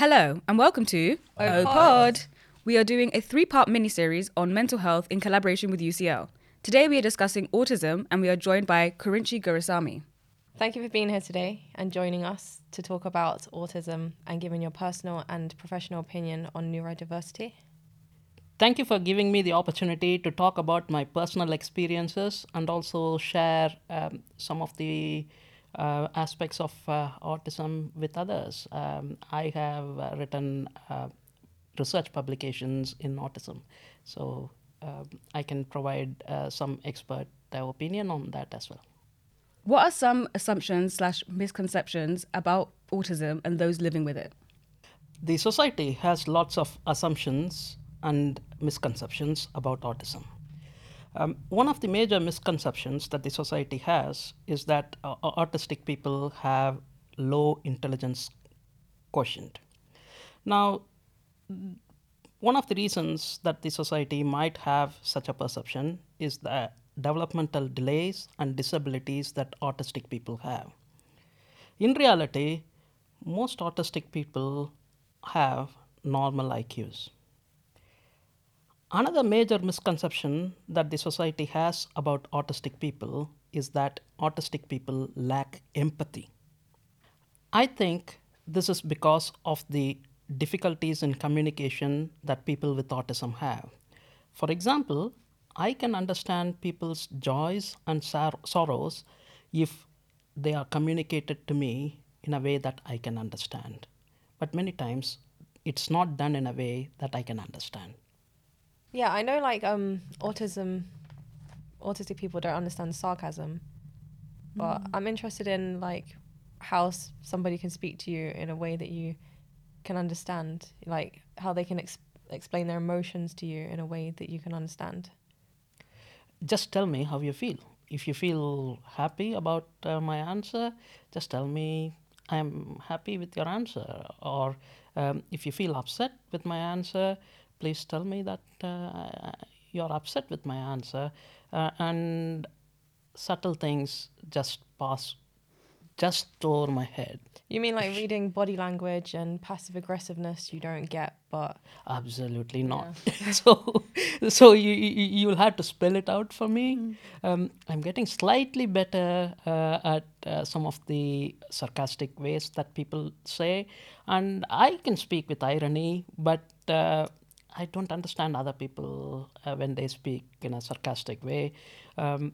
Hello, and welcome to Oh Pod. We are doing a three part mini series on mental health in collaboration with UCL. Today we are discussing autism, and we are joined by Kurinchi Gurusamy. Thank you for being here today and joining us to talk about autism and giving your personal and professional opinion on neurodiversity. Thank you for giving me the opportunity to talk about my personal experiences and also share um, some of the uh, aspects of uh, autism with others. Um, I have uh, written uh, research publications in autism, so um, I can provide uh, some expert uh, opinion on that as well. What are some assumptions slash misconceptions about autism and those living with it? The society has lots of assumptions and misconceptions about autism. Um, one of the major misconceptions that the society has is that uh, autistic people have low intelligence quotient. Now, one of the reasons that the society might have such a perception is the developmental delays and disabilities that autistic people have. In reality, most autistic people have normal IQs. Another major misconception that the society has about autistic people is that autistic people lack empathy. I think this is because of the difficulties in communication that people with autism have. For example, I can understand people's joys and sor- sorrows if they are communicated to me in a way that I can understand. But many times it's not done in a way that I can understand. Yeah, I know like um autism autistic people don't understand sarcasm. But I'm interested in like how somebody can speak to you in a way that you can understand, like how they can ex- explain their emotions to you in a way that you can understand. just tell me how you feel. If you feel happy about uh, my answer, just tell me I'm happy with your answer. Or um, if you feel upset with my answer, please tell me that uh, you're upset with my answer. Uh, and subtle things just pass just over my head. You mean like reading body language and passive aggressiveness you don't get, but Absolutely not. so, so you, you you'll have to spell it out for me. Um, I'm getting slightly better uh, at uh, some of the sarcastic ways that people say, and I can speak with irony, but uh, I don't understand other people uh, when they speak in a sarcastic way. Um,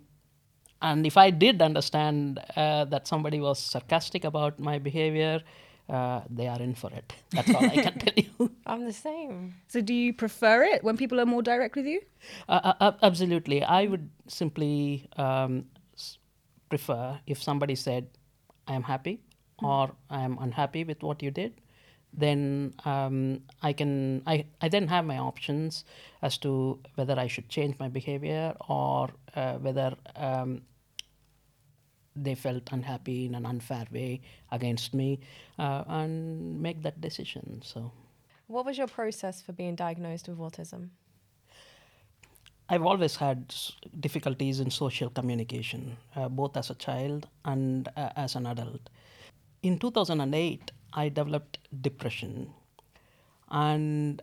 and if I did understand uh, that somebody was sarcastic about my behavior, uh, they are in for it. That's all I can tell you. I'm the same. So, do you prefer it when people are more direct with you? Uh, uh, uh, absolutely. I would simply um, s- prefer if somebody said, I am happy or I am unhappy with what you did, then um, I can, I, I then have my options as to whether I should change my behavior or uh, whether um, they felt unhappy in an unfair way against me uh, and make that decision. So. What was your process for being diagnosed with autism? I've always had difficulties in social communication, uh, both as a child and uh, as an adult. In 2008, I developed depression, and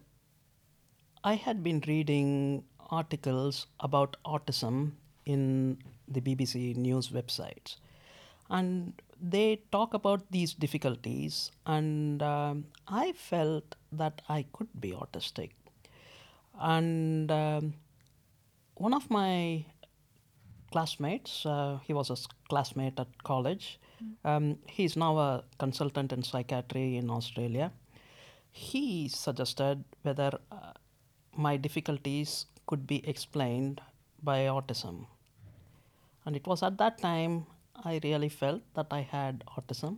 I had been reading articles about autism in the BBC News websites, and they talk about these difficulties, and um, I felt that I could be autistic, and um, one of my classmates, uh, he was a classmate at college. Um, he's now a consultant in psychiatry in Australia. He suggested whether uh, my difficulties could be explained by autism. And it was at that time I really felt that I had autism.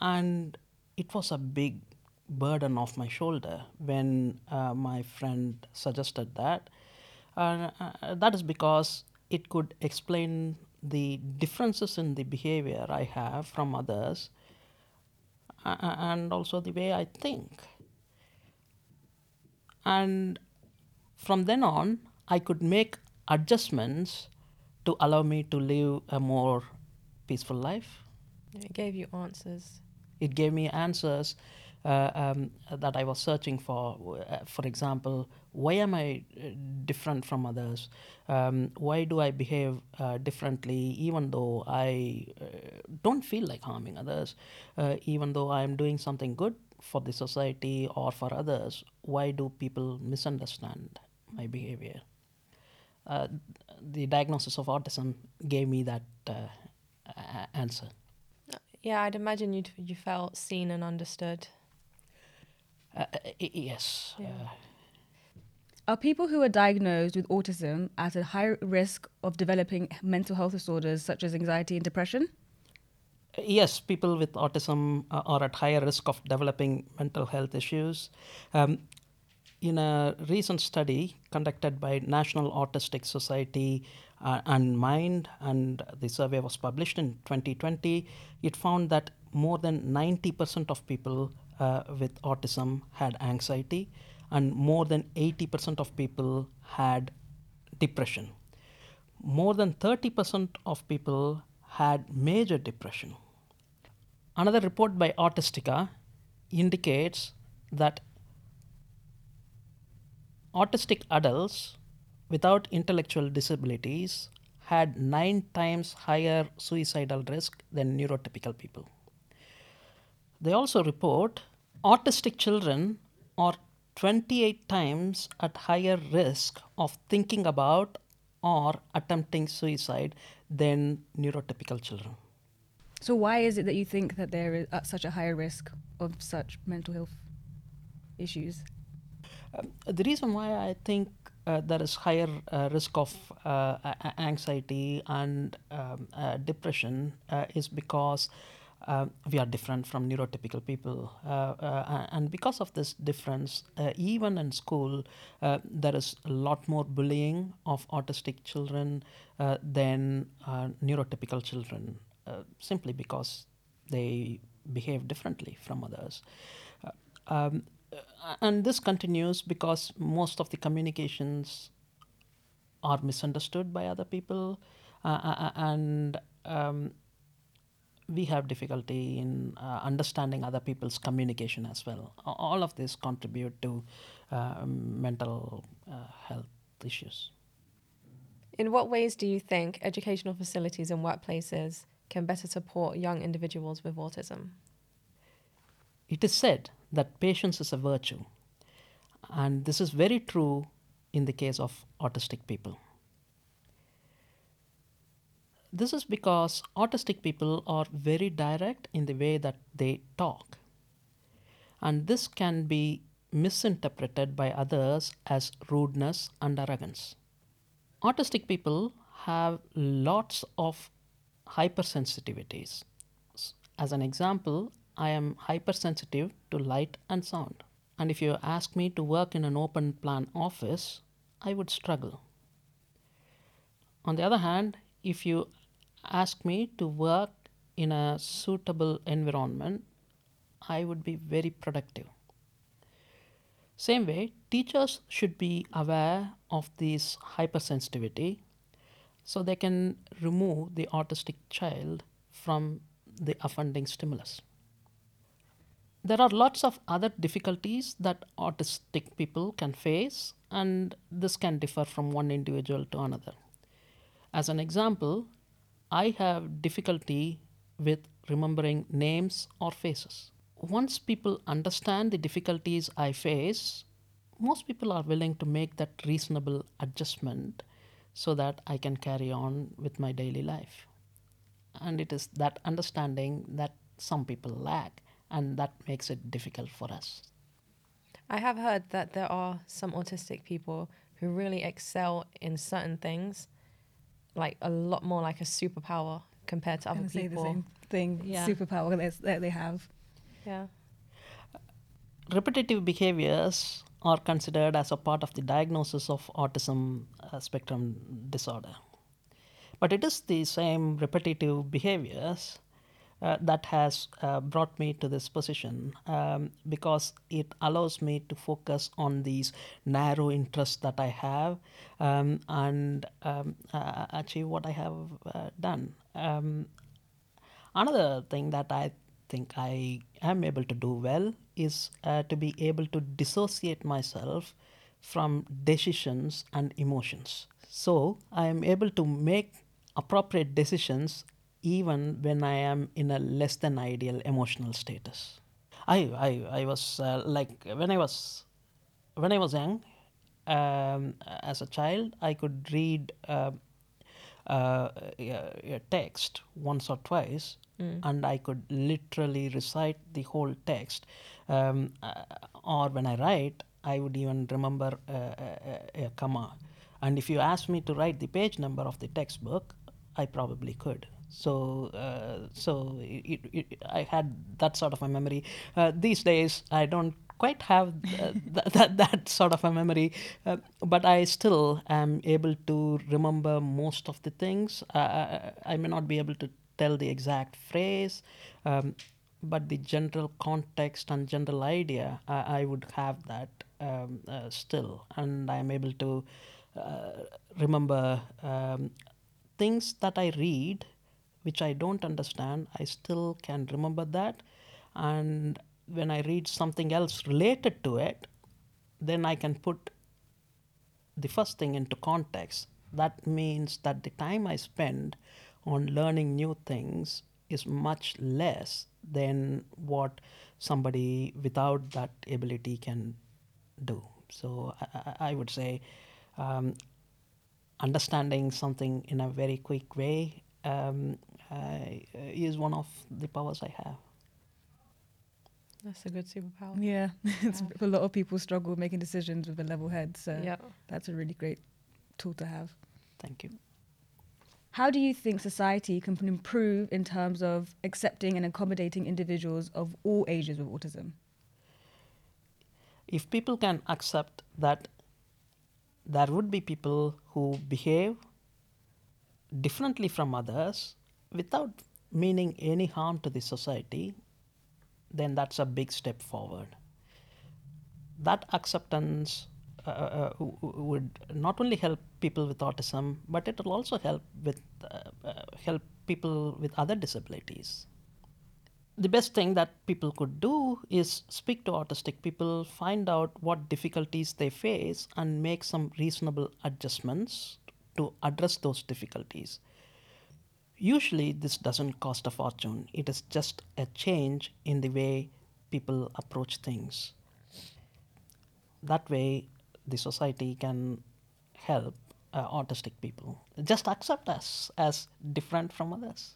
And it was a big burden off my shoulder when uh, my friend suggested that. Uh, that is because it could explain the differences in the behavior I have from others and also the way I think. And from then on, I could make adjustments to allow me to live a more peaceful life. It gave you answers. It gave me answers um, that I was searching for. Uh, for example, why am I uh, different from others? Um, why do I behave uh, differently, even though I uh, don't feel like harming others, uh, even though I am doing something good for the society or for others? Why do people misunderstand my behavior? Uh, the diagnosis of autism gave me that uh, answer. Yeah, I'd imagine you you felt seen and understood. Uh, yes. Yeah. Uh, Are people who are diagnosed with autism at a high risk of developing mental health disorders such as anxiety and depression? Yes, people with autism uh, are at higher risk of developing mental health issues. Um, in a recent study conducted by National Autistic Society uh, and Mind, and the survey was published in 2020, it found that more than 90% of people Uh, with autism had anxiety, and more than 80% of people had depression. More than 30% of people had major depression. Another report by Autistica indicates that autistic adults without intellectual disabilities had nine times higher suicidal risk than neurotypical people. They also report autistic children are 28 times at higher risk of thinking about or attempting suicide than neurotypical children. So why is it that you think that they're at such a higher risk of such mental health issues? Um, the reason why I think uh, there is higher uh, risk of uh, anxiety and um, uh, depression uh, is because uh, we are different from neurotypical people, uh, uh, and because of this difference, uh, even in school, there is a lot more bullying of autistic children than neurotypical children, simply because they behave differently from others. Um, and this continues because most of the communications are misunderstood by other people, uh, and um, we have difficulty in uh, understanding other people's communication as well. All of this contribute to uh, mental uh, health issues. In what ways do you think educational facilities and workplaces can better support young individuals with autism? It is said that patience is a virtue, and this is very true in the case of autistic people. This is because autistic people are very direct in the way that they talk, and this can be misinterpreted by others as rudeness and arrogance. Autistic people have lots of hypersensitivities. As an example, I am hypersensitive to light and sound. And if you ask me to work in an open plan office, I would struggle. On the other hand, if you ask me to work in a suitable environment, I would be very productive. Same way, teachers should be aware of this hypersensitivity so they can remove the autistic child from the offending stimulus. There are lots of other difficulties that autistic people can face, and this can differ from one individual to another. As an example, I have difficulty with remembering names or faces. Once people understand the difficulties I face, most people are willing to make that reasonable adjustment so that I can carry on with my daily life. And it is that understanding that some people lack, and that makes it difficult for us. I have heard that there are some autistic people who really excel in certain things, like a lot more like a superpower compared to other Gonna say the people. same thing. Yeah. Superpower that- that they have. Yeah. repetitive behaviors are considered as a part of the diagnosis of autism uh, spectrum disorder. But it is the same repetitive behaviors uh, that has uh, brought me to this position um, because it allows me to focus on these narrow interests that I have um, and um, uh, achieve what I have uh, done. Um, Another thing that I think I am able to do well is uh, to be able to dissociate myself from decisions and emotions. So I am able to make appropriate decisions even when I am in a less than ideal emotional status. I, I, I was uh, like, when I was, when I was young, um, as a child, I could read uh, uh, a, a text once or twice, and I could literally recite the whole text. Um, uh, or when I write, I would even remember uh, a, a, a comma. And if you asked me to write the page number of the textbook, I probably could. So, uh, so it, it, I had that sort of a memory. Uh, these days, I don't quite have uh, th- that that sort of a memory, uh, but I still am able to remember most of the things. I, I may not be able to tell the exact phrase, um, but the general context and general idea, I, I would have that um, uh, still, and I'm able to uh, remember um, things that I read, which I don't understand. I still can remember that, and when I read something else related to it, then I can put the first thing into context. That means that the time I spend on learning new things is much less than what somebody without that ability can do. So I, I- would say um, understanding something in a very quick way um, uh, is one of the powers I have. That's a good superpower. Yeah, it's, a lot of people struggle with making decisions with a level head, so Yeah. that's a really great tool to have. Thank you. How do you think society can improve in terms of accepting and accommodating individuals of all ages with autism? if people can accept that there would be people who behave differently from others without meaning any harm to the society, then that's a big step forward. That acceptance uh, uh, w- would not only help people with autism, but it will also help with uh, uh, help people with other disabilities the best thing that people could do is speak to autistic people, find out what difficulties they face, and make some reasonable adjustments to address those difficulties. Usually, this doesn't cost a fortune, it is just a change in the way people approach things. That way, the society can help uh, autistic people. Just accept us as different from others.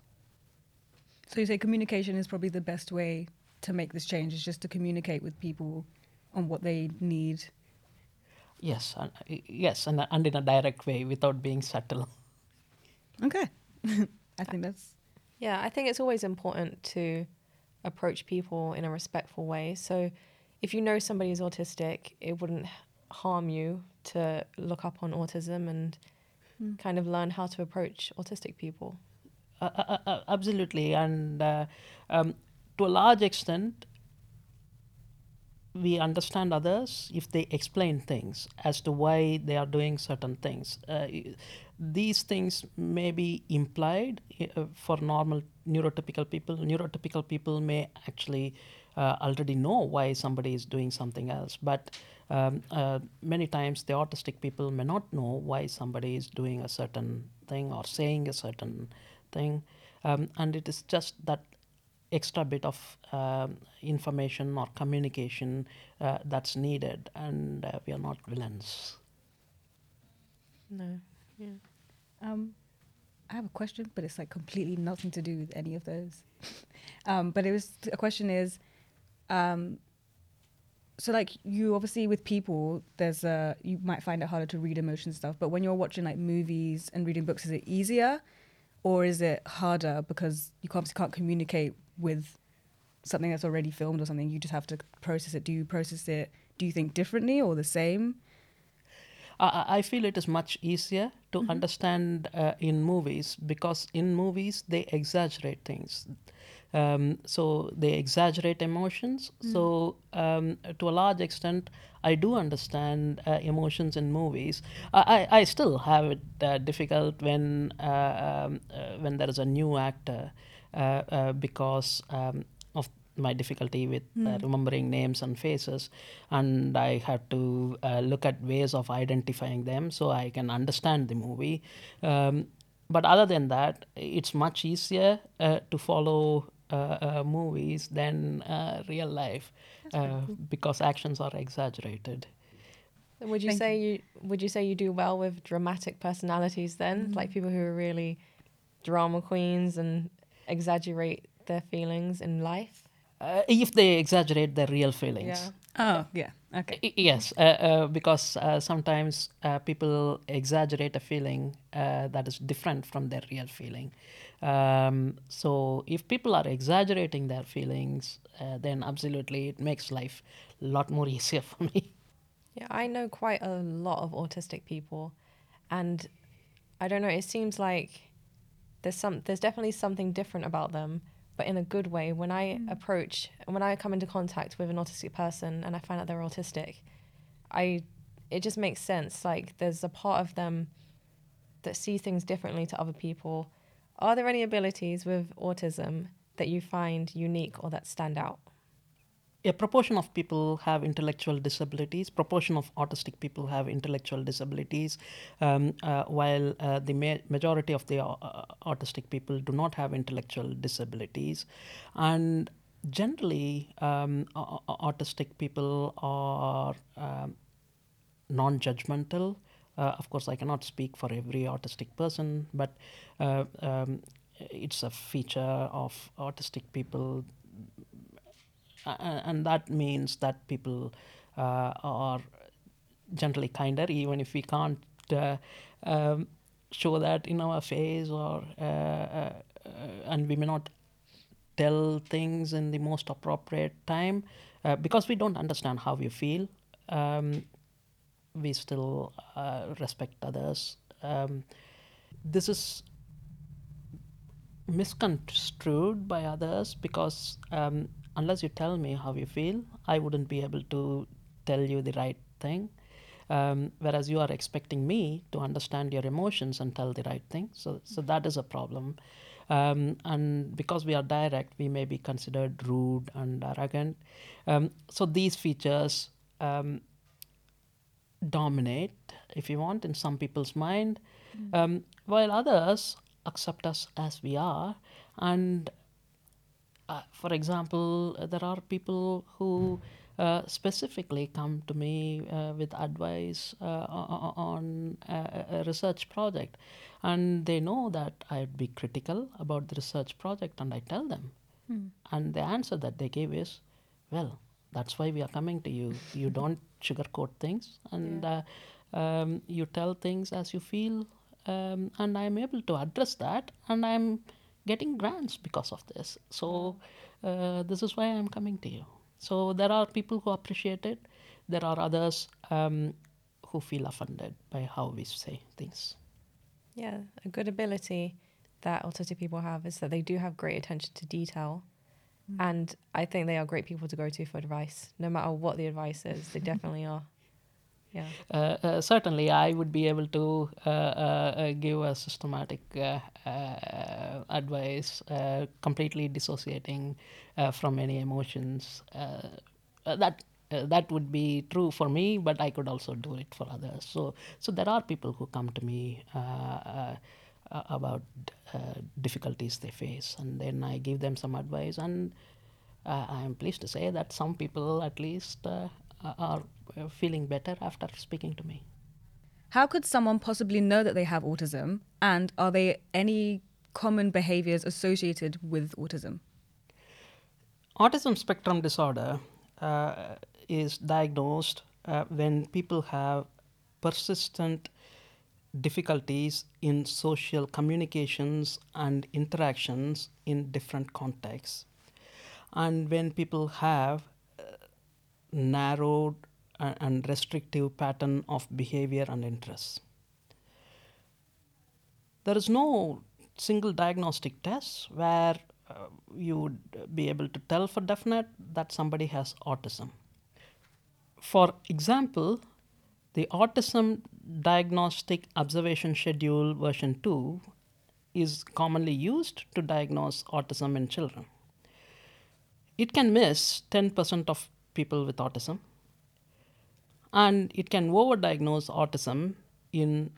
So you say communication is probably the best way to make this change is just to communicate with people on what they need. Yes, and, yes, and, and in a direct way without being subtle. Okay. I think that's Yeah, I think it's always important to approach people in a respectful way. So if you know somebody is autistic, it wouldn't harm you to look up on autism and kind of learn how to approach autistic people. Uh, uh, uh, absolutely, and uh, um, to a large extent, we understand others if they explain things as to why they are doing certain things. Uh, these things may be implied uh, for normal neurotypical people. Neurotypical people may actually uh, already know why somebody is doing something else, but um, uh, many times the autistic people may not know why somebody is doing a certain thing or saying a certain thing, um, and it is just that extra bit of um, information or communication uh, that's needed, and uh, we are not villains. No. Yeah. Um, I have a question, but it's like completely nothing to do with any of those. um, but it was a question is, um, so like you obviously with people, there's a you might find it harder to read emotion stuff. But when you're watching like movies and reading books, is it easier, or is it harder because you can't can't communicate with something that's already filmed or something? You just have to process it. Do you process it? Do you think differently or the same? I I feel it is much easier to understand uh, in movies because in movies they exaggerate things. Um, so they exaggerate emotions. So um, to a large extent, I do understand uh, emotions in movies. I, I I still have it uh, difficult when uh, um, uh, when there is a new actor uh, uh, because um, of my difficulty with uh, remembering names and faces, and I had to uh, look at ways of identifying them so I can understand the movie. Um, but other than that, it's much easier uh, to follow uh, uh, movies than uh, real life uh, because actions are exaggerated. And would you Thank say you. would you say you do well with dramatic personalities then, Mm. like people who are really drama queens and exaggerate their feelings in life? Uh, if they exaggerate their real feelings. Yeah. Oh, yeah. Okay. Y- Yes, uh, uh, because uh, sometimes uh, people exaggerate a feeling uh, that is different from their real feeling. Um, so if people are exaggerating their feelings, uh, then absolutely it makes life a lot more easier for me. Yeah, I know quite a lot of autistic people, and I don't know. It seems like there's some, there's definitely something different about them, but in a good way. When I mm. approach, when I come into contact with an autistic person and I find out they're autistic, I, it just makes sense. Like there's a part of them that see things differently to other people. Are there any abilities with autism that you find unique or that stand out? A proportion of people have intellectual disabilities proportion of autistic people have intellectual disabilities um, uh, while uh, the ma- majority of the uh, autistic people do not have intellectual disabilities. And generally um, au- au- autistic people are um, non-judgmental. Uh, of course i cannot speak for every autistic person but uh, um, it's a feature of autistic people and that means that people uh, are generally kinder, even if we can't uh, um, show that in our face, or uh, and we may not tell things in the most appropriate time uh, because we don't understand how you feel. Um, we still uh, respect others. Um, this is misconstrued by others because um, unless you tell me how you feel, I wouldn't be able to tell you the right thing. Um, whereas you are expecting me to understand your emotions and tell the right thing. So, so that is a problem. Um, and because we are direct, we may be considered rude and arrogant. Um, so these features um, dominate, if you want, in some people's mind, um, while others accept us as we are. And uh, for example, uh, there are people who uh, specifically come to me uh, with advice uh, on a, a research project, and they know that I'd be critical about the research project, and I tell them, and the answer that they give is, "Well, that's why we are coming to you. You don't sugarcoat things, and uh, um, you tell things as you feel." Um, and I'm able to address that, and I'm getting grants because of this. So uh, this is why I'm coming to you. So there are people who appreciate it. There are others um, who feel offended by how we say things. Yeah, a good ability that autistic people have is that they do have great attention to detail. And I think they are great people to go to for advice. No matter what the advice is, they definitely are. Uh, uh, certainly, I would be able to uh, give a systematic advice, completely dissociating from any emotions. That uh, that would be true for me, but I could also do it for others. So, so there are people who come to me uh, uh, about difficulties they face, and then I give them some advice. And I am pleased to say that some people, at least, are uh, feeling better after speaking to me. How could someone possibly know that they have autism? And are there any common behaviors associated with autism? Autism spectrum disorder uh, is diagnosed uh, when people have persistent difficulties in social communications and interactions in different contexts. And when people have uh, narrowed and restrictive pattern of behavior and interests. There is no single diagnostic test where uh, you would be able to tell for definite that somebody has autism. For example, the Autism Diagnostic Observation Schedule version 2 is commonly used to diagnose autism in children. it can miss 10% of people with autism, and it can overdiagnose autism in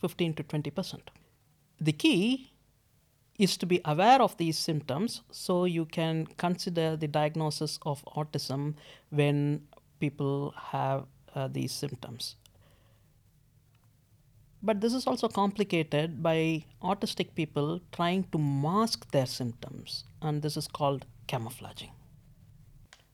15 to 20%. The key is to be aware of these symptoms so you can consider the diagnosis of autism when people have uh, these symptoms. But this is also complicated by autistic people trying to mask their symptoms, and this is called camouflaging.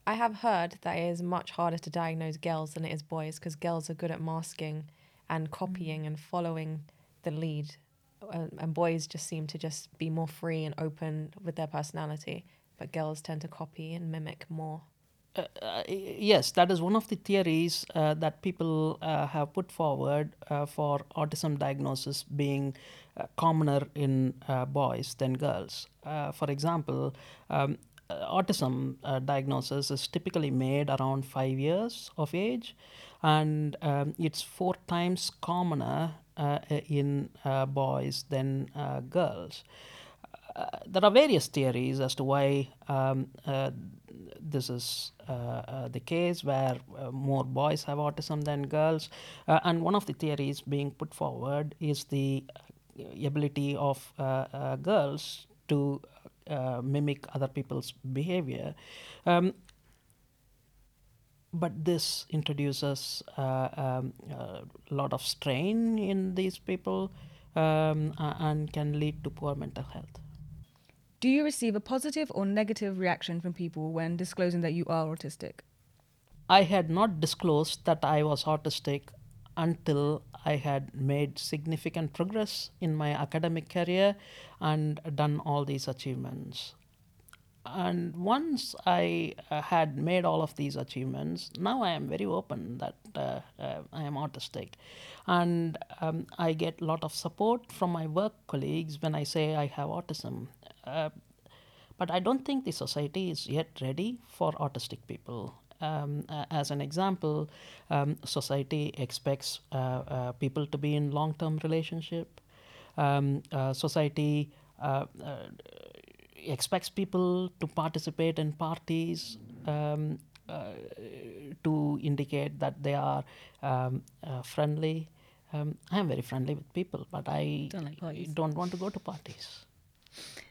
I have heard that it is much harder to diagnose girls than it is boys because girls are good at masking and copying and following the lead, uh, and boys just seem to just be more free and open with their personality. But girls tend to copy and mimic more. Uh, uh, yes, that is one of the theories uh, that people uh, have put forward uh, for autism diagnosis being uh, commoner in boys than girls. For example, um, autism uh, diagnosis is typically made around five years of age, and um, it's four times commoner uh, in uh, boys than uh, girls. Uh, there are various theories as to why um, uh, this is uh, uh, the case, where uh, more boys have autism than girls. Uh, and one of the theories being put forward is the uh, ability of uh, uh, girls to uh, mimic other people's behavior. Um, but this introduces uh, um, a lot of strain in these people um, a- and can lead to poor mental health. Do you receive a positive or negative reaction from people when disclosing that you are autistic? I had not disclosed that I was autistic until I had made significant progress in my academic career and done all these achievements. And once I uh, had made all of these achievements, now I am very open that uh, uh, I am autistic. And um, I get a lot of support from my work colleagues when I say I have autism. Uh, but I don't think the society is yet ready for autistic people. Um, as an example, um, society expects uh, uh, people to be in long-term relationship. Um, uh, society uh, uh, expects people to participate in parties um, uh, to indicate that they are um, uh, friendly. Um, I am very friendly with people, but I Don't like don't want to go to parties.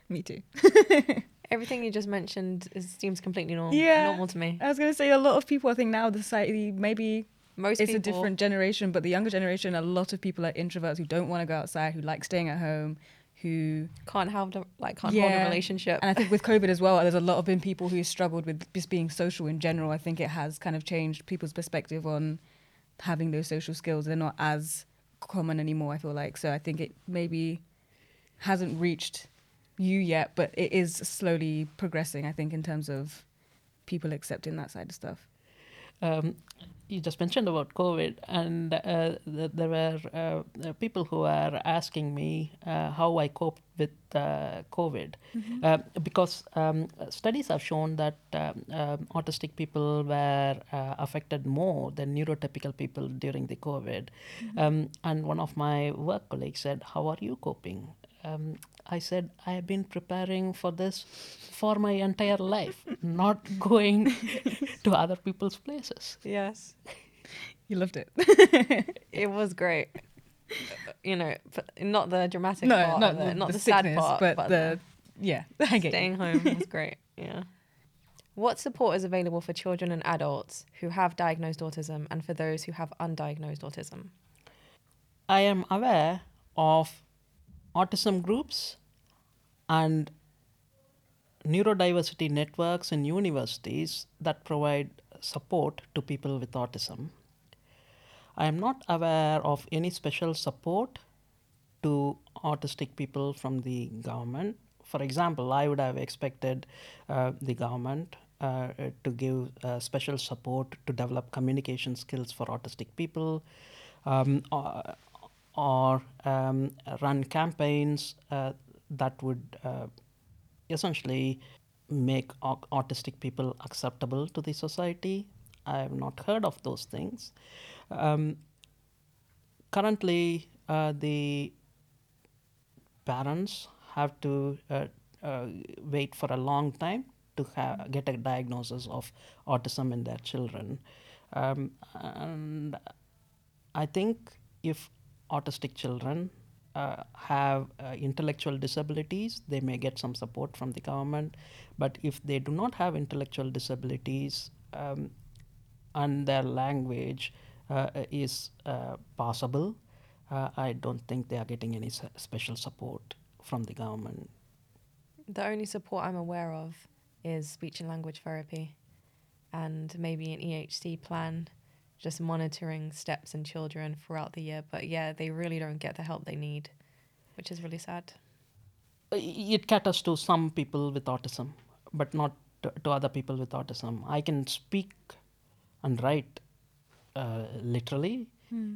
Me too. Everything you just mentioned is, seems completely normal, Yeah. normal to me. I was going to say a lot of people, I think now the society, maybe Most it's people, a different generation, but the younger generation, a lot of people are introverts who don't want to go outside, who like staying at home, who can't have the, like can't hold a relationship. And I think with COVID as well, there's a lot of been people who struggled with just being social in general. I think it has kind of changed people's perspective on having those social skills. They're not as common anymore, I feel like. So I think it maybe hasn't reached you yet, but it is slowly progressing, I think, in terms of people accepting that side of stuff. um, you just mentioned about COVID, and uh, th- there were uh, uh, people who were asking me uh, how I cope with uh, COVID, uh, because um, studies have shown that um, um, autistic people were uh, affected more than neurotypical people during the COVID. Um, and one of my work colleagues said, "How are you coping?" Um, I said, I have been preparing for this for my entire life, not going to other people's places. yes, You loved it. it was great. You know, but not the dramatic no, part, not of the, not the the, sad sickness, part, but, but the, yeah, I get staying you. home was great. Yeah. What support is available for children and adults who have diagnosed autism and for those who have undiagnosed autism? I am aware of autism groups and neurodiversity networks in universities that provide support to people with autism. I am not aware of any special support to autistic people from the government. For example, I would have expected uh, the government uh, to give uh, special support to develop communication skills for autistic people, um, or, um, run campaigns uh, that would uh, essentially make autistic people acceptable to the society. I have not heard of those things. Um, currently, uh, the parents have to uh, uh, wait for a long time to get a diagnosis of autism in their children. Um, and I think if autistic children uh, have uh, intellectual disabilities, they may get some support from the government. But if they do not have intellectual disabilities um, and their language uh, is uh, possible, uh, I don't think they are getting any special support from the government. The only support I'm aware of is speech and language therapy and maybe an EHC plan, just monitoring steps and children throughout the year. But yeah, they really don't get the help they need, which is really sad. Uh, It caters to some people with autism, but not to, to other people with autism. I can speak and write uh, literally,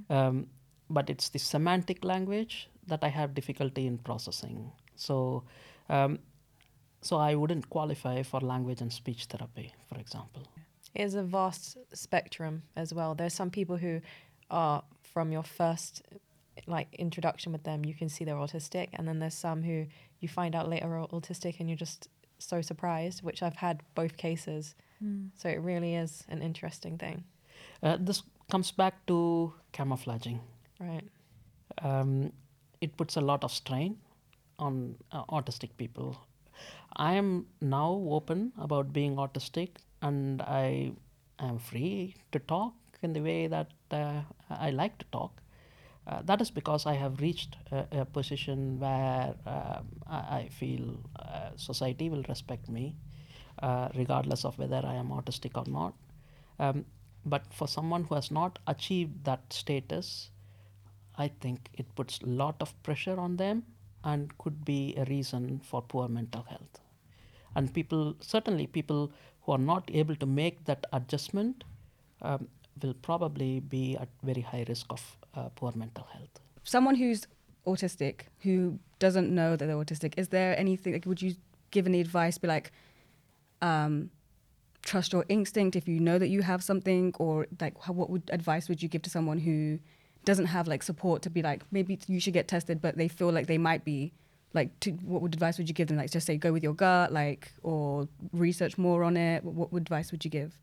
um, but it's the semantic language that I have difficulty in processing. So, um, so I wouldn't qualify for language and speech therapy, for example. It is a vast spectrum as well. There's some people who are from your first like introduction with them, you can see they're autistic, and then there's some who you find out later are autistic, and you're just so surprised. Which I've had both cases, so it really is an interesting thing, Uh, this comes back to camouflaging. right? um, it puts a lot of strain on uh, autistic people. I am now open about being autistic, and I am free to talk in the way that uh, I like to talk. Uh, that is because I have reached a, a position where um, I, feel uh, society will respect me, uh, regardless of whether I am autistic or not. Um, but for someone who has not achieved that status, I think it puts a lot of pressure on them and could be a reason for poor mental health. And people, certainly people who are not able to make that adjustment, um, will probably be at very high risk of uh, poor mental health. Someone who's autistic, who doesn't know that they're autistic, is there anything, like, would you give any advice, be like, um, trust your instinct if you know that you have something, or like, how, what would advice would you give to someone who doesn't have like support to be like, maybe you should get tested, but they feel like they might be, like, to, what would advice would you give them? Like, just say go with your gut, like, or research more on it. What, what advice would you give?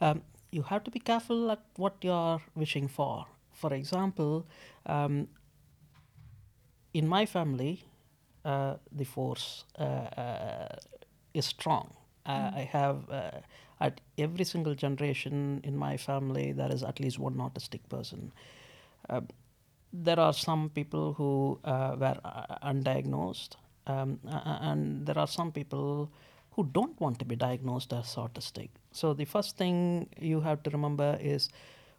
um, you have to be careful at what you're wishing for. For example, um, in my family, uh, the force uh, uh, is strong. Uh, I have uh, at every single generation in my family there is at least one autistic person. There are some people who uh, were uh, undiagnosed, um, and there are some people who don't want to be diagnosed as autistic. So the first thing you have to remember is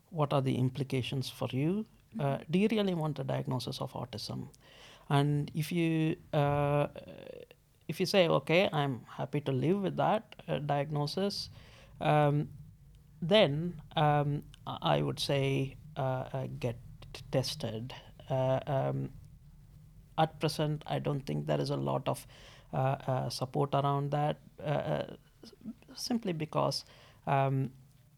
what are the implications for you? Uh, do you really want a diagnosis of autism? And if you uh, if you say okay, I'm happy to live with that uh, diagnosis, um, then um, I would say uh, uh, tested. Uh, um, at present, I don't think there is a lot of uh, uh, support around that, simply because um,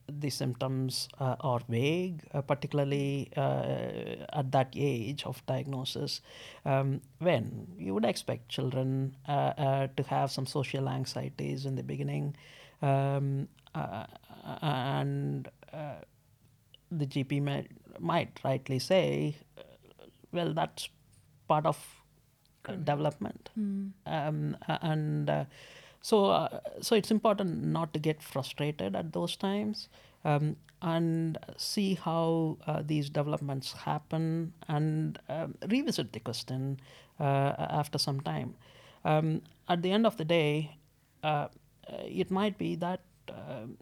the symptoms uh, are vague, uh, particularly uh, at that age of diagnosis, um, when you would expect children to have some social anxieties in the beginning, um, and the GP might, might rightly say, uh, well, that's part of uh, development. Um, and uh, so, uh, so it's important not to get frustrated at those times um, and see how uh, these developments happen and um, revisit the question uh, after some time. Um, at the end of the day, uh, uh, it might be that um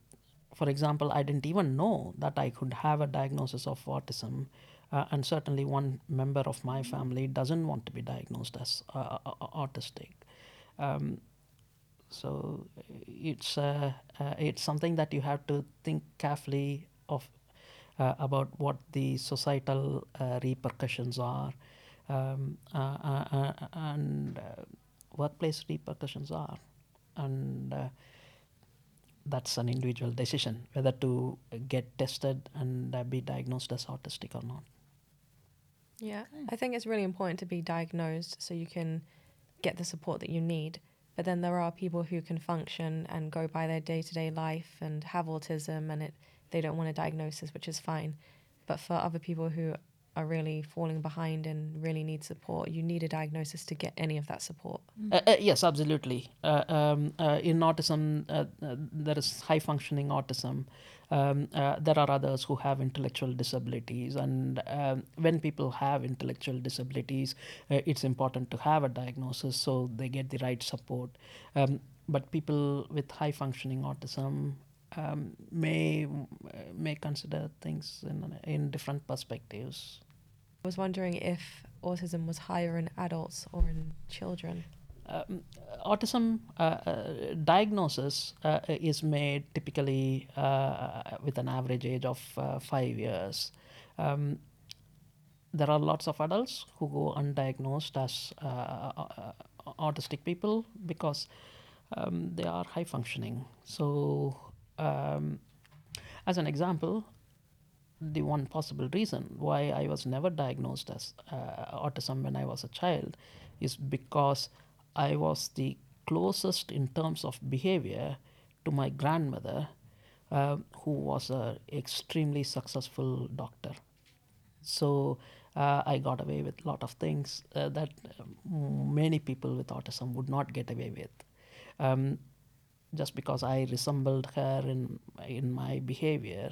for example, I didn't even know that I could have a diagnosis of autism. Uh, and certainly, one member of my family doesn't want to be diagnosed as uh, uh, uh, autistic. Um, so it's uh, uh, it's something that you have to think carefully of uh, about what the societal uh, repercussions are, um, uh, uh, uh, and uh, workplace repercussions are, and. That's an individual decision whether to get tested and uh, be diagnosed as autistic or not. Yeah, I think it's really important to be diagnosed so you can get the support that you need. But then there are people who can function and go by their day to day life and have autism and it they don't want a diagnosis, which is fine. But for other people who are really falling behind and really need support, you need a diagnosis to get any of that support. Uh, uh, yes, absolutely. Uh, um, uh, in autism, uh, uh, there is high functioning autism. Um, there are others who have intellectual disabilities, and um, when people have intellectual disabilities, it's important to have a diagnosis so they get the right support. Um, but people with high functioning autism um, may may consider things in in different perspectives. Was wondering if autism was higher in adults or in children. um, autism uh, uh, diagnosis uh, is made typically uh, with an average age of uh, five years. Um, there are lots of adults who go undiagnosed as uh, uh, autistic people because um, they are high functioning. So, um, as an example, the one possible reason why I was never diagnosed as uh, autism when I was a child is because I was the closest in terms of behavior to my grandmother, uh, who was an extremely successful doctor. So uh, I got away with a lot of things uh, that um, many people with autism would not get away with. Um, just because I resembled her in in my behavior,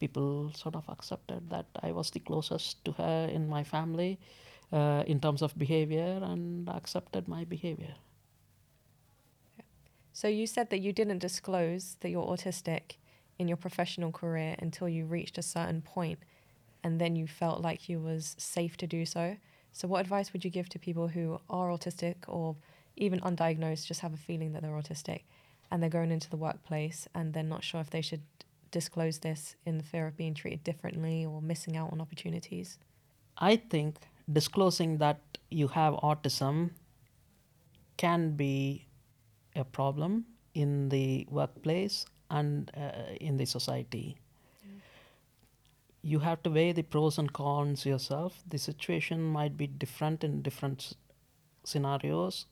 people sort of accepted that I was the closest to her in my family uh, in terms of behavior and accepted my behavior. So you said that you didn't disclose that you're autistic in your professional career until you reached a certain point and then you felt like you was safe to do so. So what advice would you give to people who are autistic or even undiagnosed just have a feeling that they're autistic and they're going into the workplace and they're not sure if they should disclose this in the fear of being treated differently or missing out on opportunities? I think disclosing that you have autism can be a problem in the workplace and uh, in the society. You have to weigh the pros and cons yourself. The situation might be different in different scenarios.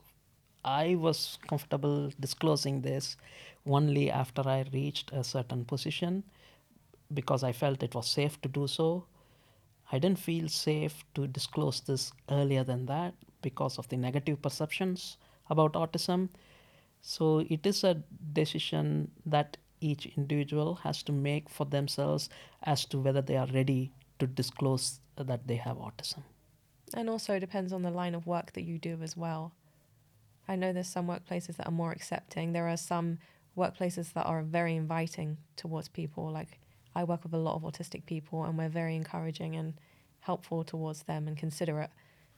I was comfortable disclosing this only after I reached a certain position because I felt it was safe to do so. I didn't feel safe to disclose this earlier than that because of the negative perceptions about autism. So it is a decision that each individual has to make for themselves as to whether they are ready to disclose that they have autism. And also it depends on the line of work that you do as well. I know there's some workplaces that are more accepting. There are some workplaces that are very inviting towards people. Like I work with a lot of autistic people and we're very encouraging and helpful towards them and considerate.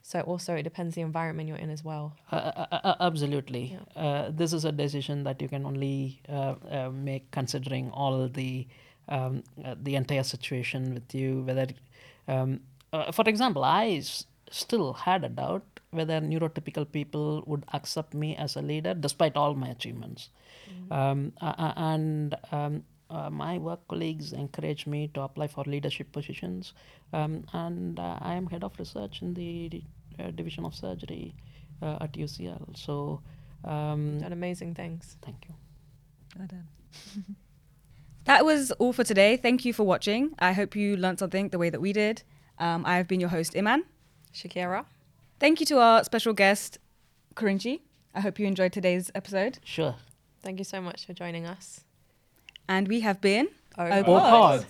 So also it depends the environment you're in as well. Uh, uh, uh, uh, absolutely. Uh, this is a decision that you can only uh, uh, make considering all the um, uh, the entire situation with you. Whether, um, uh, for example, I s- still had a doubt whether neurotypical people would accept me as a leader despite all my achievements. Um, uh, uh, and um, uh, my work colleagues encouraged me to apply for leadership positions, um, and uh, I am head of research in the uh, division of surgery uh, at UCL. So, um, Done amazing things. thank you. Well done. that was all for today. Thank you for watching. I hope you learned something the way that we did. Um, I have been your host, Iman. Shakira. Thank you to our special guest, Kurinchi. I hope you enjoyed today's episode. Sure. Thank you so much for joining us. And we have been Oh, Oh, Or Pod. pod.